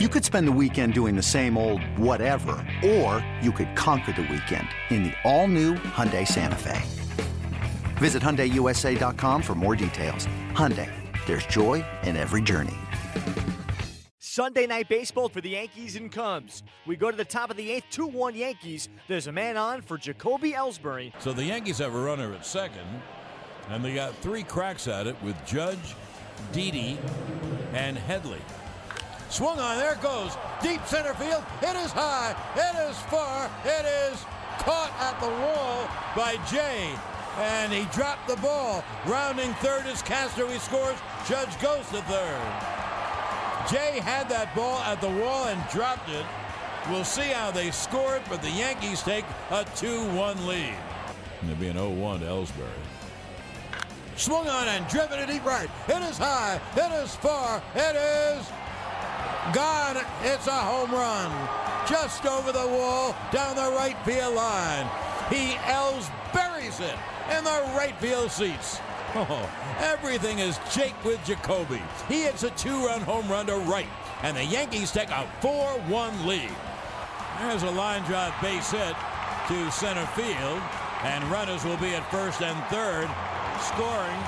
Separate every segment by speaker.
Speaker 1: You could spend the weekend doing the same old whatever, or you could conquer the weekend in the all-new Hyundai Santa Fe. Visit HyundaiUSA.com for more details. Hyundai, there's joy in every journey.
Speaker 2: Sunday night baseball for the Yankees and Cubs. We go to the top of the eighth, 2 1 Yankees. There's a man on for Jacoby Ellsbury.
Speaker 3: So the Yankees have a runner at second, and they got three cracks at it with Judge, Didi, and Headley. Swung on, there it goes. Deep center field. It is high. It is far. It is caught at the wall by Jay. And he dropped the ball. Rounding third is Castro. He scores. Judge goes to third. Jay had that ball at the wall and dropped it. We'll see how they score it, but the Yankees take a 2-1 lead. And it'll be an 0-1 to Ellsbury. Swung on and driven to deep right. It is high. It is far. It is gone. It's a home run. Just over the wall, down the right field line. He Ellsburies it in the right field seats. Oh, everything is Jake with Jacoby. He hits a two-run home run to right, and the Yankees take a 4-1 lead. There's a line drive base hit to center field, and runners will be at first and third. Scoring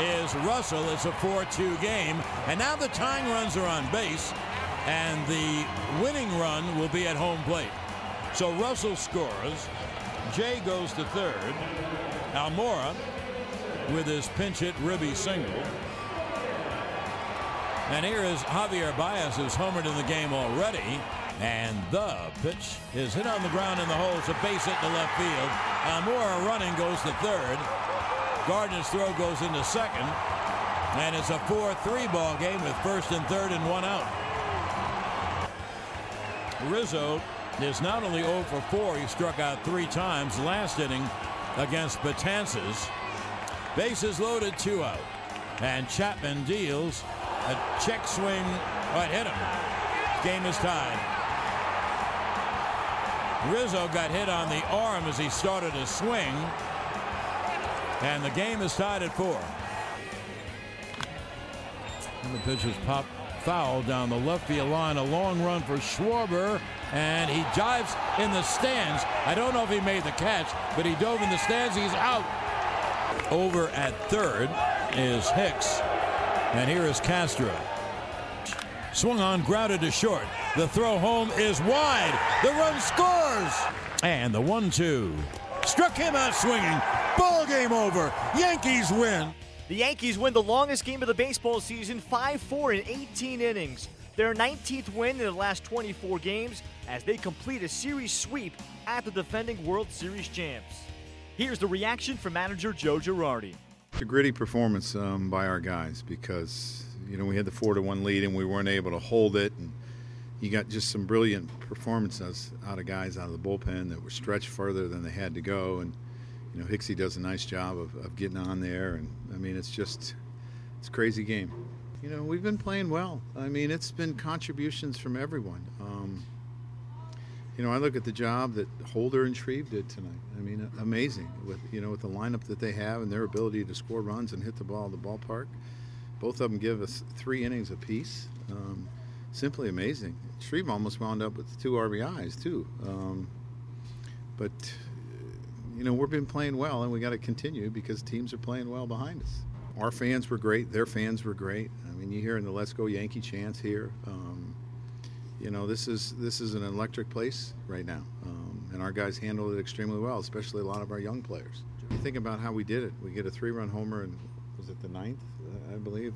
Speaker 3: is Russell. It's a 4-2 game, and now the tying runs are on base, and the winning run will be at home plate. So Russell scores. Jay goes to third. Almora with his pinch hit ribby single. And here is Javier Baez, who's homered in the game already. And the pitch is hit on the ground in the hole. It's a base hit to left field. Almora running goes to third. Gardner's throw goes into second. And it's a 4-3 ball game with first and third and one out. Rizzo is not only 0 for 4, he struck out three times last inning against Betances. Bases loaded, two out. And Chapman deals a check swing. Right, hit him. Game is tied. Rizzo got hit on the arm as he started to swing. And the game is tied at four. And the pitch is popped foul down the left field line. A long run for Schwarber. And he dives in the stands. I don't know if he made the catch, but he dove in the stands. He's out. Over at third is Hicks. And here is Castro. Swung on, grounded to short. The throw home is wide. The run scores. And the one two. Struck him out swinging. Ball game over. Yankees win.
Speaker 2: The Yankees win the longest game of the baseball season 5 4 in 18 innings. Their 19th win in the last 24 games as they complete a series sweep at the defending World Series champs. Here's the reaction from manager Joe Girardi.
Speaker 4: It's a gritty performance um, by our guys because you know we had the four to one lead and we weren't able to hold it, and you got just some brilliant performances out of guys out of the bullpen that were stretched further than they had to go, and you know Hicksy does a nice job of, of getting on there, and I mean it's just it's a crazy game. You know we've been playing well. I mean it's been contributions from everyone. Um, you know, I look at the job that Holder and Shreve did tonight. I mean, amazing with you know with the lineup that they have and their ability to score runs and hit the ball at the ballpark. Both of them give us three innings apiece. Um, simply amazing. Shreve almost wound up with two RBIs too. Um, but you know, we've been playing well, and we got to continue because teams are playing well behind us. Our fans were great. Their fans were great. I mean, you hear in the "Let's Go Yankee" chants here. Um, you know this is this is an electric place right now, um, and our guys handled it extremely well, especially a lot of our young players. You think about how we did it. We get a three-run homer, and was it the ninth, I believe,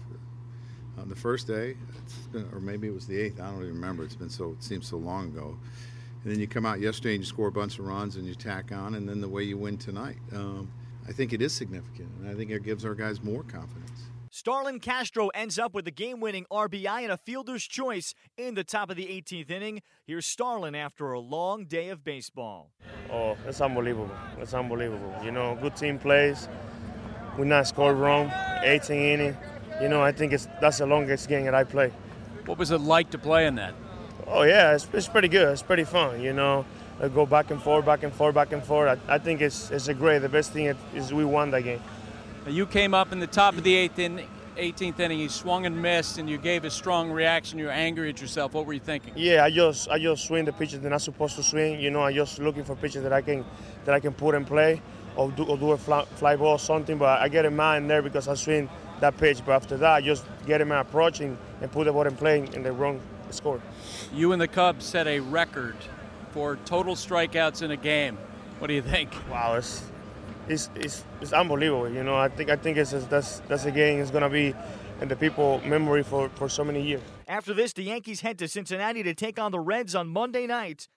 Speaker 4: on the first day, been, or maybe it was the eighth. I don't even remember. It's been so it seems so long ago. And then you come out yesterday and you score a bunch of runs and you tack on, and then the way you win tonight. Um, I think it is significant, and I think it gives our guys more confidence.
Speaker 2: Starlin Castro ends up with the game winning RBI and a fielder's choice in the top of the 18th inning. Here's Starlin after a long day of baseball.
Speaker 5: Oh, it's unbelievable. It's unbelievable. You know, good team plays. We not scored wrong. 18 inning. You know, I think it's that's the longest game that I play.
Speaker 6: What was it like to play in that?
Speaker 5: Oh yeah, it's, it's pretty good. It's pretty fun. You know, I go back and forth, back and forth, back and forth. I, I think it's it's a great. The best thing is we won that game.
Speaker 6: You came up in the top of the eighth in, 18th inning, he swung and missed, and you gave a strong reaction. You were angry at yourself. What were you thinking?
Speaker 5: Yeah, I just I just swing the pitches that I'm supposed to swing. You know, I just looking for pitches that I can that I can put in play, or do or do a fly, fly ball or something. But I get in mind there because I swing that pitch. But after that, I just get in my approach and, and put the ball in play in the wrong score.
Speaker 6: You and the Cubs set a record for total strikeouts in a game. What do you think?
Speaker 5: Wow, it's it's, it's, it's unbelievable. You know, I think I think it's, it's that's that's a game is gonna be in the people memory for, for so many years.
Speaker 2: After this, the Yankees head to Cincinnati to take on the Reds on Monday night.